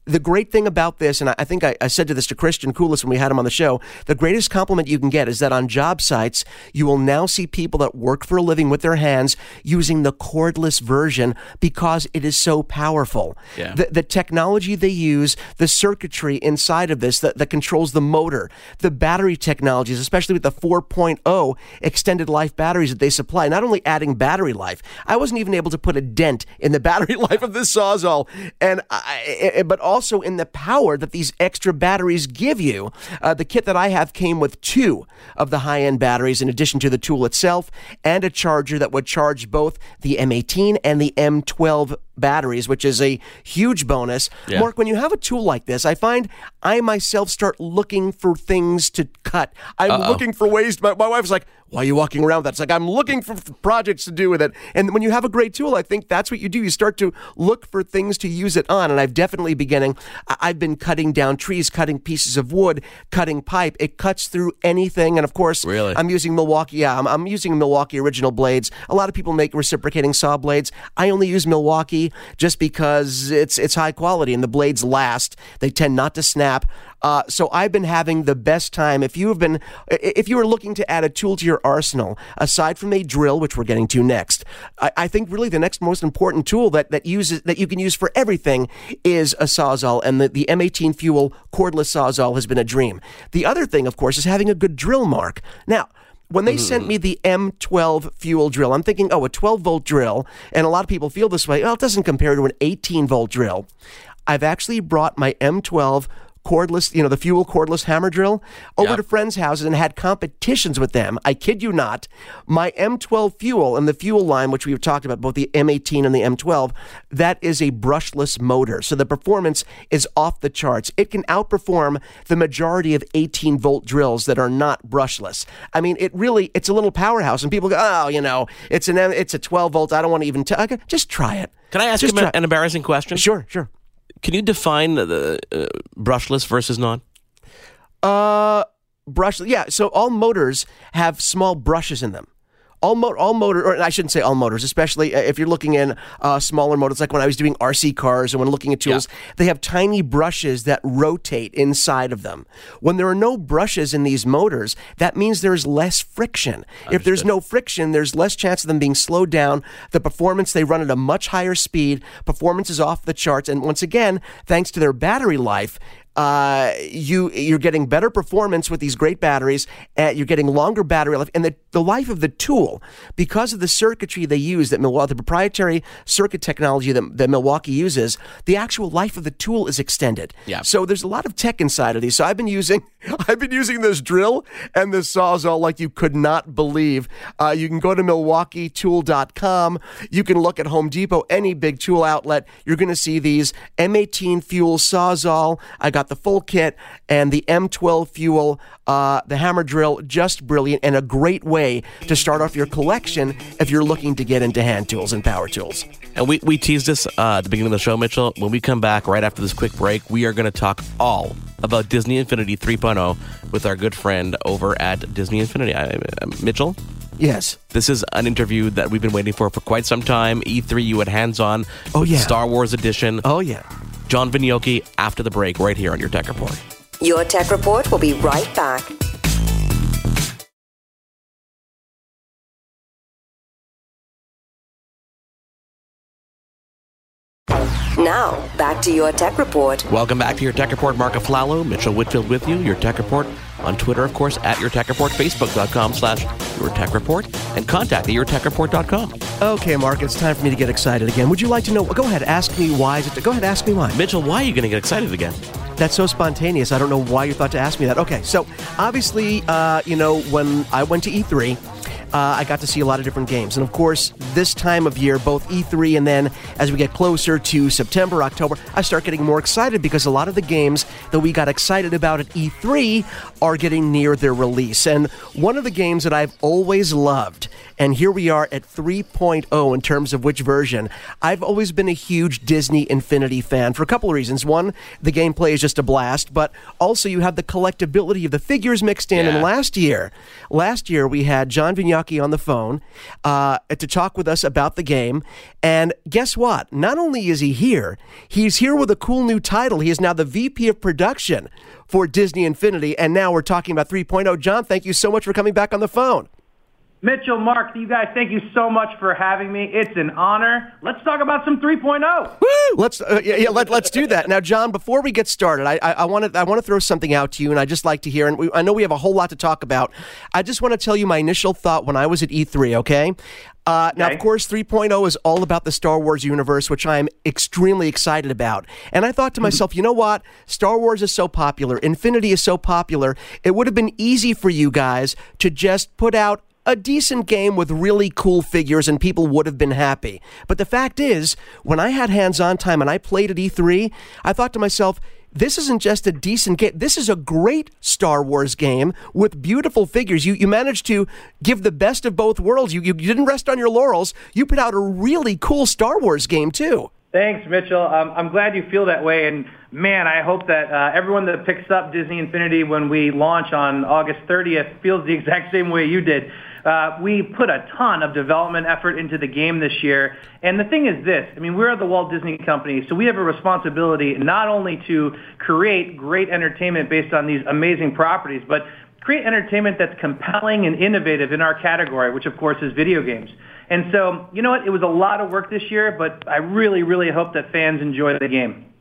S3: the great thing about this, and I think I, I, said to this to Christian Koulis when we had him on the show, the greatest compliment you can get is that on job sites, you will now see people that work for a living with their hands using the cordless version because it is so powerful. Yeah. The, the technology they use, the circuitry inside of this that, that controls the motor, the battery technologies, especially with the 4.0 extended life batteries that they supply, not only adding battery life, I wasn't even able to put a dent in the battery life of this Sawzall, and I, but all also in the power that these extra batteries give you. Uh, the kit that I have came with two of the high end batteries in addition to the tool itself and a charger that would charge both the M18 and the M12 batteries, which is a huge bonus. Yeah. Mark, when you have a tool like this, I find I myself start looking for things to cut. I'm Uh-oh. looking for ways. My, my wife's like, why are you walking around with that? It's like, I'm looking for projects to do with it. And when you have a great tool, I think that's what you do. You start to look for things to use it on. And I've definitely beginning, I've been cutting down trees, cutting pieces of wood, cutting pipe. It cuts through anything. And of course,
S2: really?
S3: I'm using Milwaukee. Yeah, I'm, I'm using Milwaukee original blades. A lot of people make reciprocating saw blades. I only use Milwaukee just because it's it's high quality and the blades last. They tend not to snap. Uh, so I've been having the best time. If you have been, if you are looking to add a tool to your arsenal, aside from a drill, which we're getting to next, I, I think really the next most important tool that that uses that you can use for everything is a sawzall, and the, the M18 Fuel cordless sawzall has been a dream. The other thing, of course, is having a good drill mark. Now when they sent mm-hmm. me the M12 fuel drill, I'm thinking, oh, a 12 volt drill, and a lot of people feel this way. Well, it doesn't compare to an 18 volt drill. I've actually brought my M12 cordless, you know, the fuel cordless hammer drill over
S2: Yep.
S3: to friends' houses and had competitions with them. I kid you not. My M12 fuel and the fuel line, which we've talked about, both the M18 and the M12, that is a brushless motor. So the performance is off the charts. It can outperform the majority of 18 volt drills that are not brushless. I mean, it really, it's a little powerhouse. And people go, oh, you know, it's an, M- it's a 12 volt. I don't want to even tell. Okay, just try it.
S2: Can I ask
S3: Just
S2: an embarrassing question?
S3: Sure, sure.
S2: Can you define the uh, brushless versus non?
S3: Uh, brush. Yeah. So all motors have small brushes in them. All, mo- all motor, or I shouldn't say all motors, especially uh, if you're looking in uh, smaller motors, like when I was doing RC cars and when looking at tools, they have tiny brushes that rotate inside of them. When there are no brushes in these motors, that means there's less friction. If there's no friction, there's less chance of them being slowed down. The performance, they run at a much higher speed. Performance is off the charts. And once again, thanks to their battery life, uh, you you're getting better performance with these great batteries. Uh, you're getting longer battery life, and the, the life of the tool because of the circuitry they use that Milwaukee, the proprietary circuit technology that, that Milwaukee uses. The actual life of the tool is extended.
S2: Yeah.
S3: So there's a lot of tech inside of these. So I've been using I've been using this drill and this sawzall like you could not believe. Uh, you can go to MilwaukeeTool.com. You can look at Home Depot, any big tool outlet. You're going to see these M18 fuel sawzall. I got the full kit and the M12 fuel, uh, the hammer drill, just brilliant and a great way to start off your collection if you're looking to get into hand tools and power tools.
S2: And we, we teased this uh, at the beginning of the show, Mitchell. When we come back right after this quick break, we are going to talk all about Disney Infinity 3.0 with our good friend over at Disney Infinity. I, uh, Mitchell?
S3: Yes.
S2: This is an interview that we've been waiting for for quite some time. E3, you had hands on.
S3: Oh, yeah.
S2: Star Wars edition.
S3: Oh, yeah.
S2: John Vignocchi after the break, right here on your Tech Report.
S1: Your Tech Report will be right back. Now, back to your Tech Report.
S2: Welcome back to your Tech Report. Mark Aflalo, Mitchell Whitfield with you. Your Tech Report on Twitter, of course, at your Tech Report, Facebook.com slash your Tech Report, and contact at yourtechreport.com.
S3: Okay, Mark, it's time for me to get excited again. Would you like to know? Go ahead, ask me why. Is it, go ahead, ask me why.
S2: Mitchell, why are you going to get excited again?
S3: That's so spontaneous. I don't know why you thought to ask me that. Okay, so obviously, uh, you know, when I went to E3, uh, I got to see a lot of different games. And of course, this time of year, both E3 and then as we get closer to September, October, I start getting more excited because a lot of the games that we got excited about at E3 are getting near their release. And one of the games that I've always loved, and here we are at 3.0 in terms of which version, I've always been a huge Disney Infinity fan for a couple of reasons. One, the gameplay is just a blast, but also you have the collectability of the figures mixed in.
S2: Yeah.
S3: And last year, last year we had John Vignocchi on the phone uh, to talk with us about the game. And guess what? Not only is he here, he's here with a cool new title. He is now the VP of production for Disney Infinity. And now we're talking about 3.0. John, thank you so much for coming back on the phone.
S5: Mitchell, Mark, you guys, thank you so much for having me. It's an honor. Let's talk about some oh. 3.0.
S3: Woo! Let's uh, yeah, yeah let, let's do that now, John. Before we get started, I I want to I want to throw something out to you, and I just like to hear. And we, I know we have a whole lot to talk about. I just want to tell you my initial thought when I was at E3. Okay. Uh, now, of course, 3.0 is all about the Star Wars universe, which I am extremely excited about. And I thought to myself, you know what? Star Wars is so popular, Infinity is so popular, it would have been easy for you guys to just put out a decent game with really cool figures and people would have been happy. But the fact is, when I had hands on time and I played at E3, I thought to myself, this isn't just a decent game. This is a great Star Wars game with beautiful figures. You you managed to give the best of both worlds. You, you didn't rest on your laurels. You put out a really cool Star Wars game too.
S5: Thanks, Mitchell. Um, I'm glad you feel that way. And man, I hope that uh, everyone that picks up Disney Infinity when we launch on August 30th feels the exact same way you did. Uh, we put a ton of development effort into the game this year. And the thing is this, I mean, we're the Walt Disney Company, so we have a responsibility not only to create great entertainment based on these amazing properties, but create entertainment that's compelling and innovative in our category, which of course is video games. And so, you know what? It was a lot of work this year, but I really, really hope that fans enjoy the game.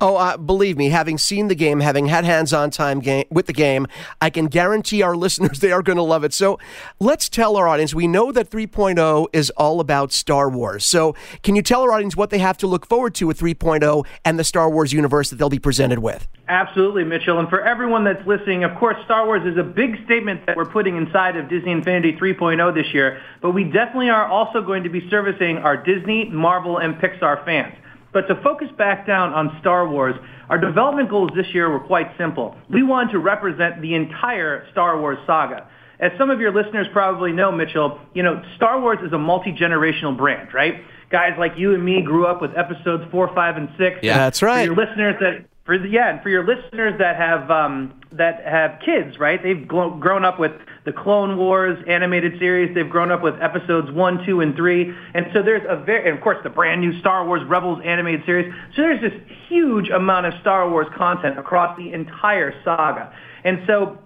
S3: Oh, uh, believe me, having seen the game, having had hands-on time game with the game, I can guarantee our listeners they are going to love it. So, let's tell our audience. We know that 3.0 is all about Star Wars. So, can you tell our audience what they have to look forward to with 3.0 and the Star Wars universe that they'll be presented with?
S5: Absolutely, Mitchell. And for everyone that's listening, of course, Star Wars is a big statement that we're putting inside of Disney Infinity 3.0 this year, but we definitely are also going to be servicing our Disney, Marvel, and Pixar fans. But to focus back down on Star Wars, our development goals this year were quite simple. We wanted to represent the entire Star Wars saga. As some of your listeners probably know, Mitchell, you know, Star Wars is a multi-generational brand, right? Guys like you and me grew up with episodes four, five, and six.
S3: Yeah, that's right.
S5: For your listeners that for the, yeah, and for your listeners that have um, that have kids, right? They've gl- grown up with the Clone Wars animated series. They've grown up with episodes one, two, and three. And so there's a very, and of course, the brand new Star Wars Rebels animated series. So there's this huge amount of Star Wars content across the entire saga. And so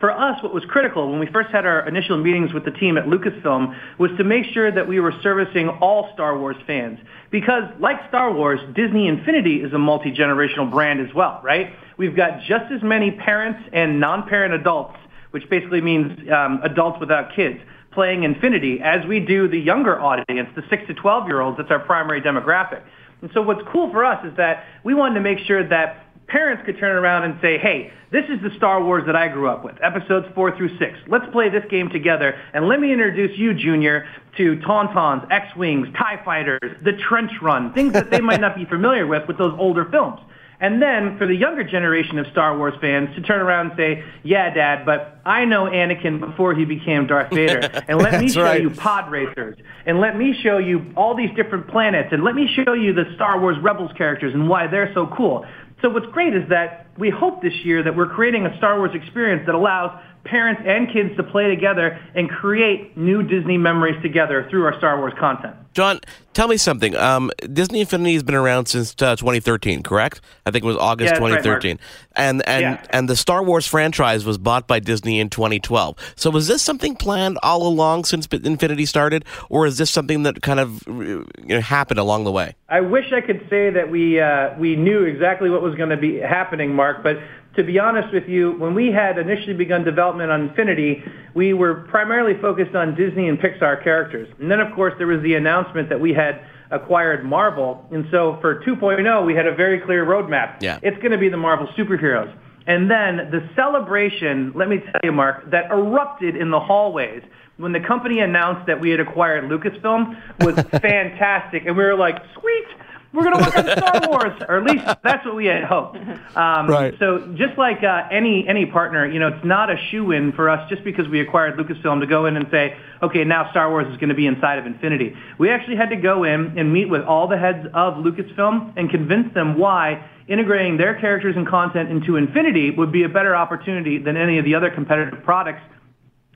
S5: for us, what was critical when we first had our initial meetings with the team at Lucasfilm was to make sure that we were servicing all Star Wars fans. Because, like Star Wars, Disney Infinity is a multi-generational brand as well, right? We've got just as many parents and non-parent adults, which basically means um, adults without kids, playing Infinity as we do the younger audience, the 6 to 12-year-olds. That's our primary demographic. And so what's cool for us is that we wanted to make sure that parents could turn around and say, hey, this is the Star Wars that I grew up with, episodes four through six. Let's play this game together, and let me introduce you, Junior, to Tauntauns, X-Wings, TIE Fighters, the Trench Run, things that they might not be familiar with with those older films. And then for the younger generation of Star Wars fans to turn around and say, yeah, Dad, but I know Anakin before he became Darth Vader. And let me show
S3: right.
S5: you pod racers. And let me show you all these different planets. And let me show you the Star Wars Rebels characters and why they're so cool. So what's great is that we hope this year that we're creating a Star Wars experience that allows parents and kids to play together and create new Disney memories together through our Star Wars content.
S2: John, tell me something. Um, Disney Infinity has been around since uh, 2013, correct? I think it was August
S5: Yeah, that's right,
S2: 2013, and and
S5: Yeah.
S2: and the Star Wars franchise was bought by Disney in 2012. So was this something planned all along since Infinity started, or is this something that kind of you know, happened along the way?
S5: I wish I could say that we uh, we knew exactly what was going to be happening, Mark. But to be honest with you, when we had initially begun development on Infinity, we were primarily focused on Disney and Pixar characters. And then, of course, there was the announcement that we had acquired Marvel. And so for 2.0, we had a very clear roadmap.
S2: Yeah.
S5: It's going to be the Marvel superheroes. And then the celebration, let me tell you, Mark, that erupted in the hallways when the company announced that we had acquired Lucasfilm was fantastic. And we were like, sweet, we're going to work on Star Wars, or at least that's what we had hoped. Um,
S3: Right.
S5: So just like uh, any any partner, you know, it's not a shoe in for us just because we acquired Lucasfilm to go in and say, okay, now Star Wars is going to be inside of Infinity. We actually had to go in and meet with all the heads of Lucasfilm and convince them why integrating their characters and content into Infinity would be a better opportunity than any of the other competitive products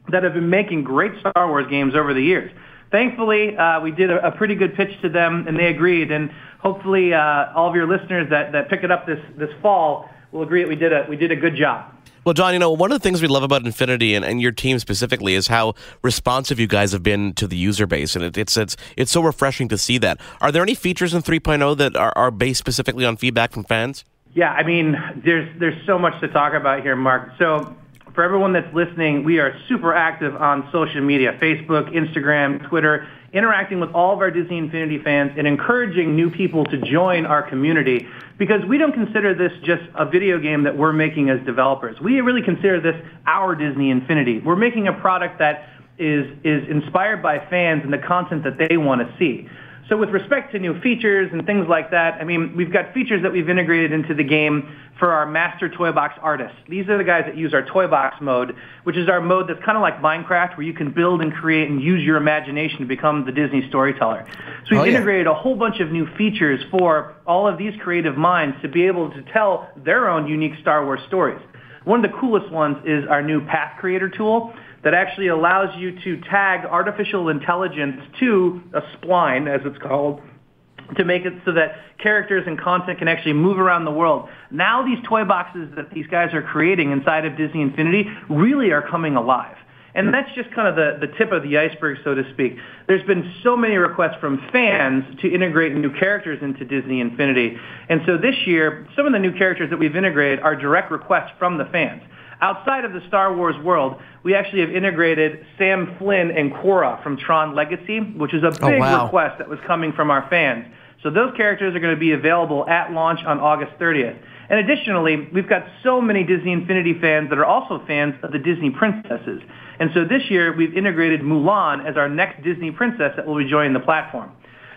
S5: that have been making great Star Wars games over the years. Thankfully, uh, we did a, a pretty good pitch to them, and they agreed. And hopefully, uh, all of your listeners that, that pick it up this, this fall will agree that we did a we did a good job.
S2: Well, John, you know, one of the things we love about Infinity and, and your team specifically is how responsive you guys have been to the user base, and it, it's it's it's so refreshing to see that. Are there any features in 3.0 that are, are based specifically on feedback from fans?
S5: Yeah, I mean, there's there's so much to talk about here, Mark. So for everyone that's listening, we are super active on social media, Facebook, Instagram, Twitter, interacting with all of our Disney Infinity fans and encouraging new people to join our community because we don't consider this just a video game that we're making as developers. We really consider this our Disney Infinity. We're making a product that is is inspired by fans and the content that they want to see. So with respect to new features and things like that, I mean, we've got features that we've integrated into the game for our master toy box artists. These are the guys that use our toy box mode, which is our mode that's kind of like Minecraft, where you can build and create and use your imagination to become the Disney storyteller. So we've
S3: Oh, yeah.
S5: integrated a whole bunch of new features for all of these creative minds to be able to tell their own unique Star Wars stories. One of the coolest ones is our new Path Creator tool that actually allows you to tag artificial intelligence to a spline, as it's called, to make it so that characters and content can actually move around the world. Now these toy boxes that these guys are creating inside of Disney Infinity really are coming alive. And that's just kind of the, the tip of the iceberg, so to speak. There's been so many requests from fans to integrate new characters into Disney Infinity. And so this year, some of the new characters that we've integrated are direct requests from the fans. Outside of the Star Wars world, we actually have integrated Sam Flynn and Quorra from Tron Legacy, which is a
S3: Oh,
S5: big
S3: wow.
S5: request that was coming from our fans. So those characters are going to be available at launch on August 30th. And additionally, we've got so many Disney Infinity fans that are also fans of the Disney princesses. And so this year, we've integrated Mulan as our next Disney princess that will be joining the platform.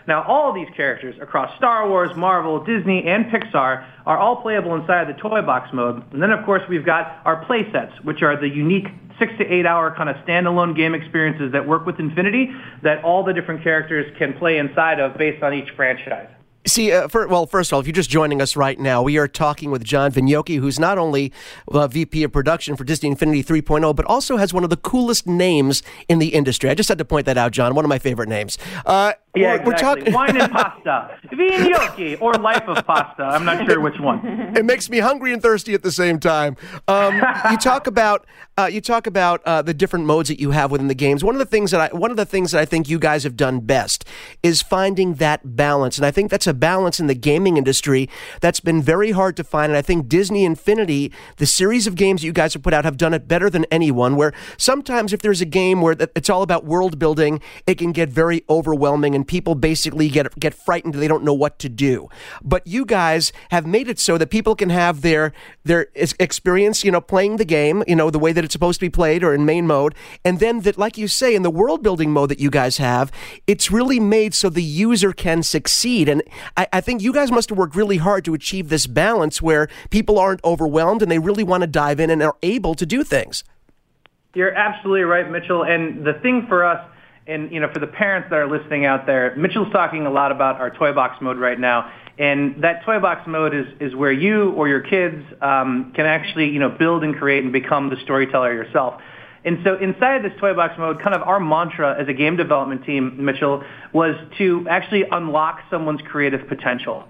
S5: Now, all these characters across Star Wars, Marvel, Disney, and Pixar are all playable inside the toy box mode. And then, of course, we've got our play sets, which are the unique six to eight hour kind of standalone game experiences that work with Infinity that all the different characters can play inside of based on each franchise.
S3: See, uh, for, well, first of all, if you're just joining us right now, we are talking with John Vignocchi, who's not only uh, VP of production for Disney Infinity 3.0, but also has one of the coolest names in the industry. I just had to point that out, John. One of my favorite names. Uh,
S5: Yeah,
S3: we're- we're
S5: exactly. Wine and pasta. Vignocchi or Life of Pasta. I'm not sure which one.
S3: it makes me hungry and thirsty at the same time. Um, you talk about uh, you talk about uh, the different modes that you have within the games. One of the things that I one of the things that I think you guys have done best is finding that balance, and I think that's a balance in the gaming industry that's been very hard to find. And I think Disney Infinity, the series of games that you guys have put out, have done it better than anyone. Where sometimes if there's a game where it's all about world building, it can get very overwhelming, and people basically get get frightened. They don't know what to do. But you guys have made it so that people can have their their experience, you know, playing the game, you know, the way that it's supposed to be played or in main mode, and then that, like you say, in the world building mode that you guys have, it's really made so the user can succeed. And I, I think you guys must have worked really hard to achieve this balance where people aren't overwhelmed and they really want to dive in and are able to do things.
S5: You're absolutely right, Mitchell. And the thing for us, and you know, for the parents that are listening out there, Mitchell's talking a lot about our toy box mode right now. And that toy box mode is, is where you or your kids um, can actually, you know, build and create and become the storyteller yourself. And so inside this toy box mode, kind of our mantra as a game development team, Mitchell, was to actually unlock someone's creative potential.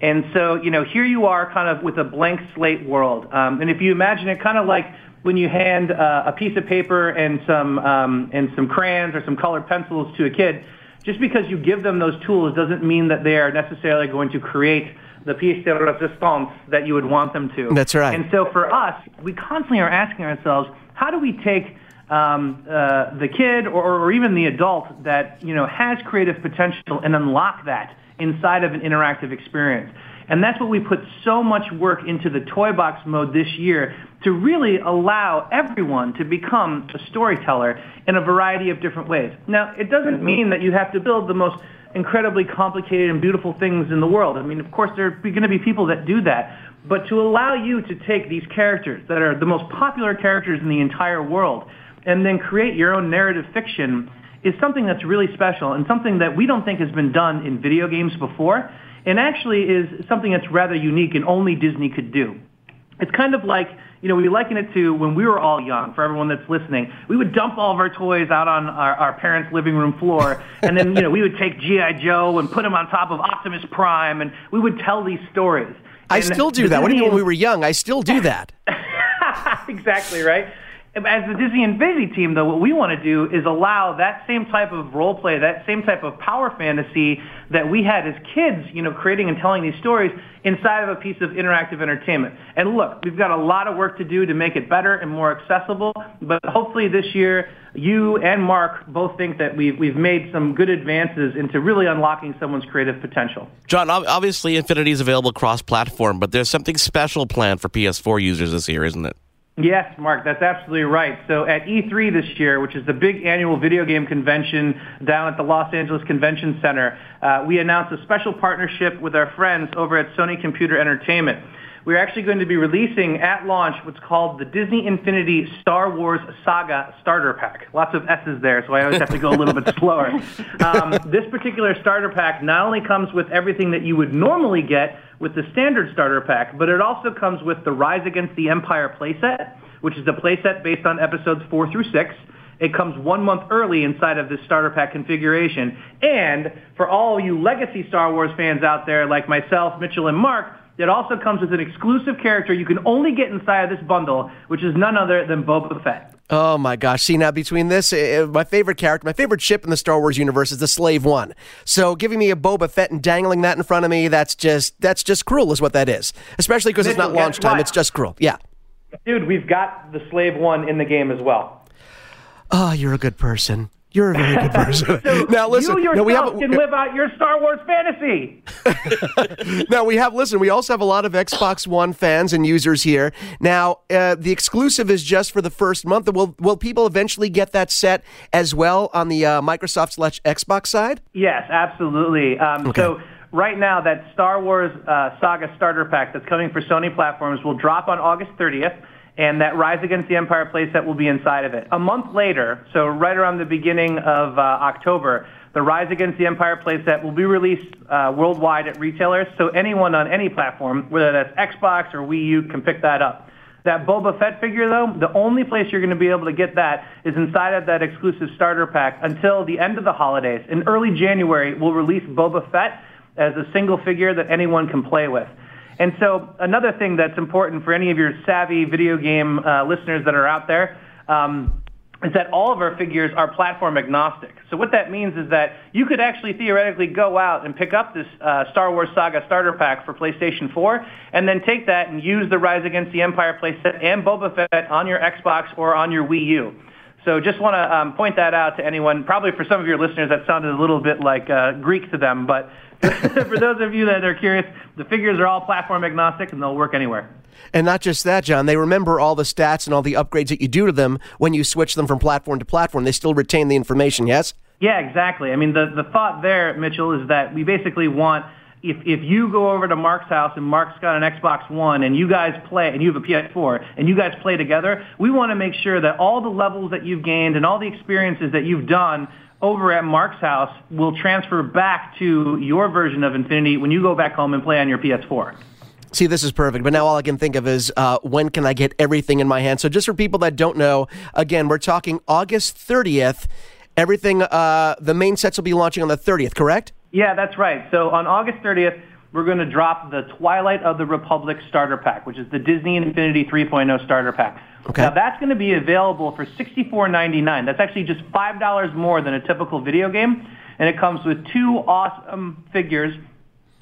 S5: And so, you know, here you are kind of with a blank slate world. Um, and if you imagine it kind of like when you hand uh, a piece of paper and some, um, and some crayons or some colored pencils to a kid, just because you give them those tools doesn't mean that they are necessarily going to create the piece de resistance that you would want them to.
S3: That's right.
S5: And so for us, we constantly are asking ourselves, how do we take um, uh, the kid or, or even the adult that you know has creative potential and unlock that inside of an interactive experience? And that's what we put so much work into the toy box mode this year to really allow everyone to become a storyteller in a variety of different ways. Now, it doesn't mean that you have to build the most incredibly complicated and beautiful things in the world. I mean, of course, there are going to be people that do that. But to allow you to take these characters that are the most popular characters in the entire world and then create your own narrative fiction is something that's really special and something that we don't think has been done in video games before and actually is something that's rather unique and only Disney could do. It's kind of like, you know, we liken it to when we were all young, for everyone that's listening. We would dump all of our toys out on our, our parents' living room floor, and then, you know, we would take G.I. Joe and put him on top of Optimus Prime, and we would tell these stories.
S3: I
S5: And
S3: still do that. What do you mean when we were young? I still do that.
S5: exactly right. As the Disney Infinity team, though, what we want to do is allow that same type of role play, that same type of power fantasy that we had as kids, you know, creating and telling these stories inside of a piece of interactive entertainment. And look, we've got a lot of work to do to make it better and more accessible, but hopefully this year, you and Mark both think that we've, we've made some good advances into really unlocking someone's creative potential.
S2: John, obviously Infinity is available cross-platform, but there's something special planned for PS4 users this year, isn't it?
S5: Yes, Mark, that's absolutely right. So at E3 this year, which is the big annual video game convention down at the Los Angeles Convention Center, uh, we announced a special partnership with our friends over at Sony Computer Entertainment. We're actually going to be releasing at launch what's called the Disney Infinity Star Wars Saga Starter Pack. Lots of S's there, so I always have to go a little bit slower. Um, this particular starter pack not only comes with everything that you would normally get with the standard starter pack, but it also comes with the Rise Against the Empire playset, which is the playset based on episodes four through six. It comes one month early inside of this starter pack configuration. And for all you legacy Star Wars fans out there like myself, Mitchell, and Mark, it also comes with an exclusive character you can only get inside of this bundle, which is none other than Boba Fett.
S3: Oh my gosh! See now between this, uh, my favorite character, my favorite ship in the Star Wars universe is the Slave One. So giving me a Boba Fett and dangling that in front of me, that's just that's just cruel, is what that is. Especially because it's not launch time; it's just cruel. Yeah.
S5: Dude, we've got the Slave One in the game as well.
S3: Oh, you're a good person. You're a very good person.
S5: so
S3: now listen,
S5: you yourself
S3: now we have,
S5: can live out your Star Wars fantasy.
S3: now we have listen. We also have a lot of Xbox One fans and users here. Now uh, the exclusive is just for the first month. Will will people eventually get that set as well on the uh, Microsoft slash Xbox side?
S5: Yes, absolutely. Um,
S3: Okay.
S5: So right now, that Star Wars uh, Saga starter pack that's coming for Sony platforms will drop on August 30th. And that Rise Against the Empire playset will be inside of it. A month later, so right around the beginning of uh, October, the Rise Against the Empire playset will be released uh, worldwide at retailers. So anyone on any platform, whether that's Xbox or Wii U, can pick that up. That Boba Fett figure, though, the only place you're going to be able to get that is inside of that exclusive starter pack until the end of the holidays. In early January, we'll release Boba Fett as a single figure that anyone can play with. And so another thing that's important for any of your savvy video game uh, listeners that are out there um, is that all of our figures are platform agnostic. So what that means is that you could actually theoretically go out and pick up this uh, Star Wars Saga starter pack for PlayStation 4 and then take that and use the Rise Against the Empire playset and Boba Fett on your Xbox or on your Wii U. So just want to um, point that out to anyone. Probably for some of your listeners, that sounded a little bit like uh, Greek to them, but for those of you that are curious, the figures are all platform agnostic and they'll work anywhere.
S3: And not just that, John, they remember all the stats and all the upgrades that you do to them when you switch them from platform to platform. They still retain the information, yes?
S5: Yeah, exactly. I mean, the, the thought there, Mitchell, is that we basically want if, if you go over to Mark's house and Mark's got an Xbox One and you guys play and you have a PS4 and you guys play together, we want to make sure that all the levels that you've gained and all the experiences that you've done over at Mark's house will transfer back to your version of Infinity when you go back home and play on your PS4.
S3: See, this is perfect. But now all I can think of is uh, when can I get everything in my hand? So, just for people that don't know, again, we're talking August 30th. Everything, uh, the main sets will be launching on the 30th, correct?
S5: Yeah, that's right. So on August 30th, we're going to drop the Twilight of the Republic starter pack, which is the Disney Infinity 3.0 starter pack.
S3: Okay.
S5: Now that's going to be available for $64.99. That's actually just $5 more than a typical video game, and it comes with two awesome figures.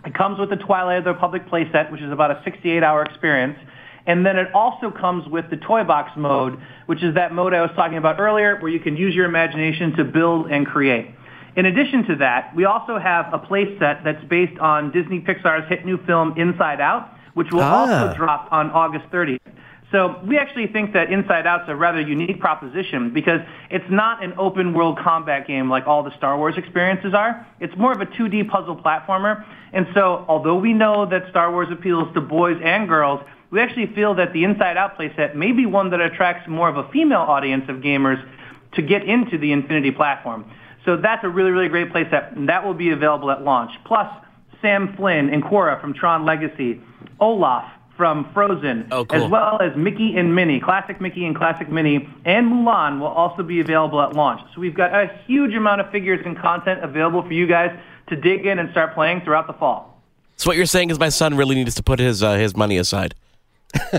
S5: It comes with the Twilight of the Republic playset, which is about a 68-hour experience. And then it also comes with the toy box mode, which is that mode I was talking about earlier, where you can use your imagination to build and create. In addition to that, we also have a play set that's based on Disney Pixar's hit new film Inside Out, which will
S3: Ah.
S5: also drop on August 30th. So we actually think that Inside Out's a rather unique proposition because it's not an open world combat game like all the Star Wars experiences are. It's more of a 2D puzzle platformer. And so although we know that Star Wars appeals to boys and girls, we actually feel that the Inside Out playset may be one that attracts more of a female audience of gamers to get into the Infinity platform. So that's a really, really great playset, and that will be available at launch. Plus, Sam Flynn and Quorra from Tron Legacy, Olaf from Frozen,
S2: Oh, cool.
S5: as well as Mickey and Minnie, Classic Mickey and Classic Minnie, and Mulan will also be available at launch. So we've got a huge amount of figures and content available for you guys to dig in and start playing throughout the fall.
S2: So what you're saying is my son really needs to put his uh, his money aside.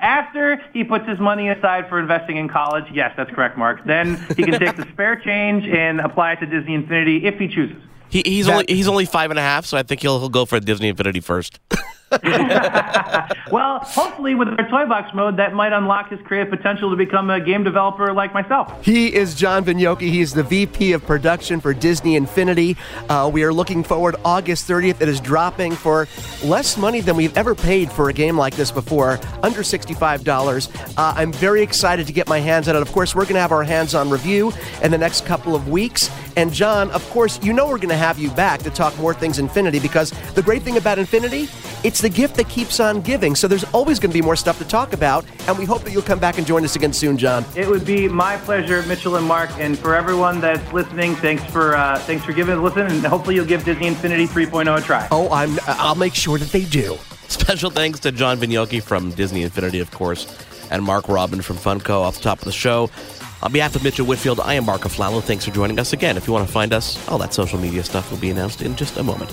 S5: After he puts his money aside for investing in college, yes, that's correct, Mark. Then he can take the spare change and apply it to Disney Infinity if he chooses.
S2: He, he's only he's only five and a half, so I think he'll he'll go for Disney Infinity first.
S5: Well, hopefully with our toy box mode, that might unlock his creative potential to become a game developer like myself.
S3: He is John Vignocchi. He's the VP of production for Disney Infinity. Uh, we are looking forward August 30th. It is dropping for less money than we've ever paid for a game like this before, under $65. Uh, I'm very excited to get my hands on it. Of course, we're going to have our hands-on review in the next couple of weeks. And John, of course, you know we're going to have you back to talk more things Infinity because the great thing about Infinity, it's the gift that keeps on giving. So there's always going to be more stuff to talk about, and we hope that you'll come back and join us again soon, John.
S5: It would be my pleasure, Mitchell and Mark, and for everyone that's listening, thanks for uh, thanks for giving it a listen, and hopefully you'll give Disney Infinity 3.0 a try.
S3: Oh, I'm I'll make sure that they do.
S2: Special thanks to John Vignocchi from Disney Infinity, of course, and Mark Robin from Funko off the top of the show. On behalf of Mitchell Whitfield, I am Mark Aflalo. Thanks for joining us again. If you want to find us, all that social media stuff will be announced in just a moment.